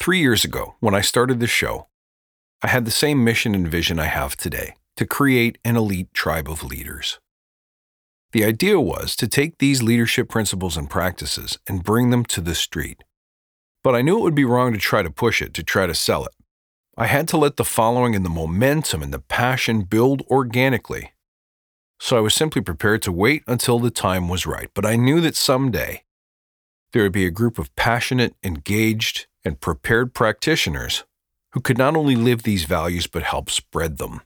Three years ago, when I started the show, I had the same mission and vision I have today to create an elite tribe of leaders. The idea was to take these leadership principles and practices and bring them to the street. But I knew it would be wrong to try to push it, to try to sell it. I had to let the following and the momentum and the passion build organically. So I was simply prepared to wait until the time was right. But I knew that someday there would be a group of passionate, engaged, and prepared practitioners who could not only live these values but help spread them.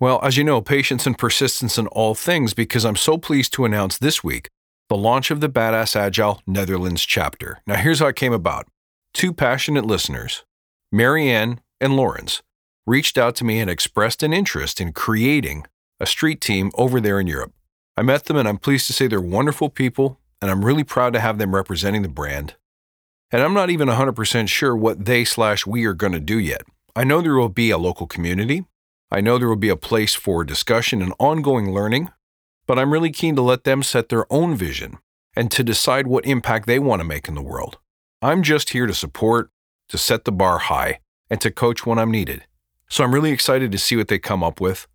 Well, as you know, patience and persistence in all things because I'm so pleased to announce this week the launch of the Badass Agile Netherlands chapter. Now, here's how it came about. Two passionate listeners, Marianne and Laurens, reached out to me and expressed an interest in creating a street team over there in Europe. I met them and I'm pleased to say they're wonderful people and I'm really proud to have them representing the brand. And I'm not even 100% sure what they slash we are going to do yet. I know there will be a local community. I know there will be a place for discussion and ongoing learning, but I'm really keen to let them set their own vision and to decide what impact they want to make in the world. I'm just here to support, to set the bar high, and to coach when I'm needed. So I'm really excited to see what they come up with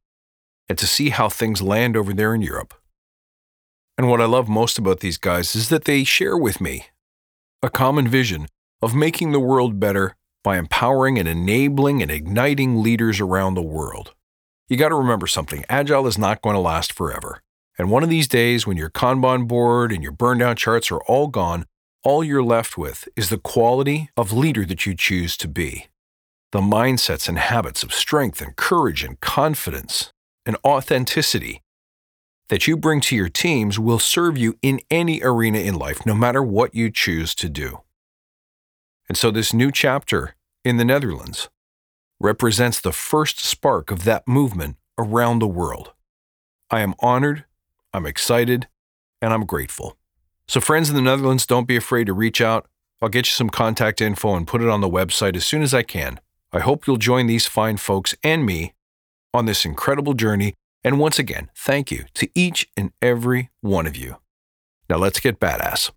and to see how things land over there in Europe. And what I love most about these guys is that they share with me a common vision of making the world better by empowering and enabling and igniting leaders around the world. You got to remember something Agile is not going to last forever. And one of these days, when your Kanban board and your burn down charts are all gone, all you're left with is the quality of leader that you choose to be. The mindsets and habits of strength and courage and confidence and authenticity that you bring to your teams will serve you in any arena in life, no matter what you choose to do. And so, this new chapter in the Netherlands represents the first spark of that movement around the world. I am honored, I'm excited, and I'm grateful. So, friends in the Netherlands, don't be afraid to reach out. I'll get you some contact info and put it on the website as soon as I can. I hope you'll join these fine folks and me on this incredible journey and once again, thank you to each and every one of you. Now let's get badass.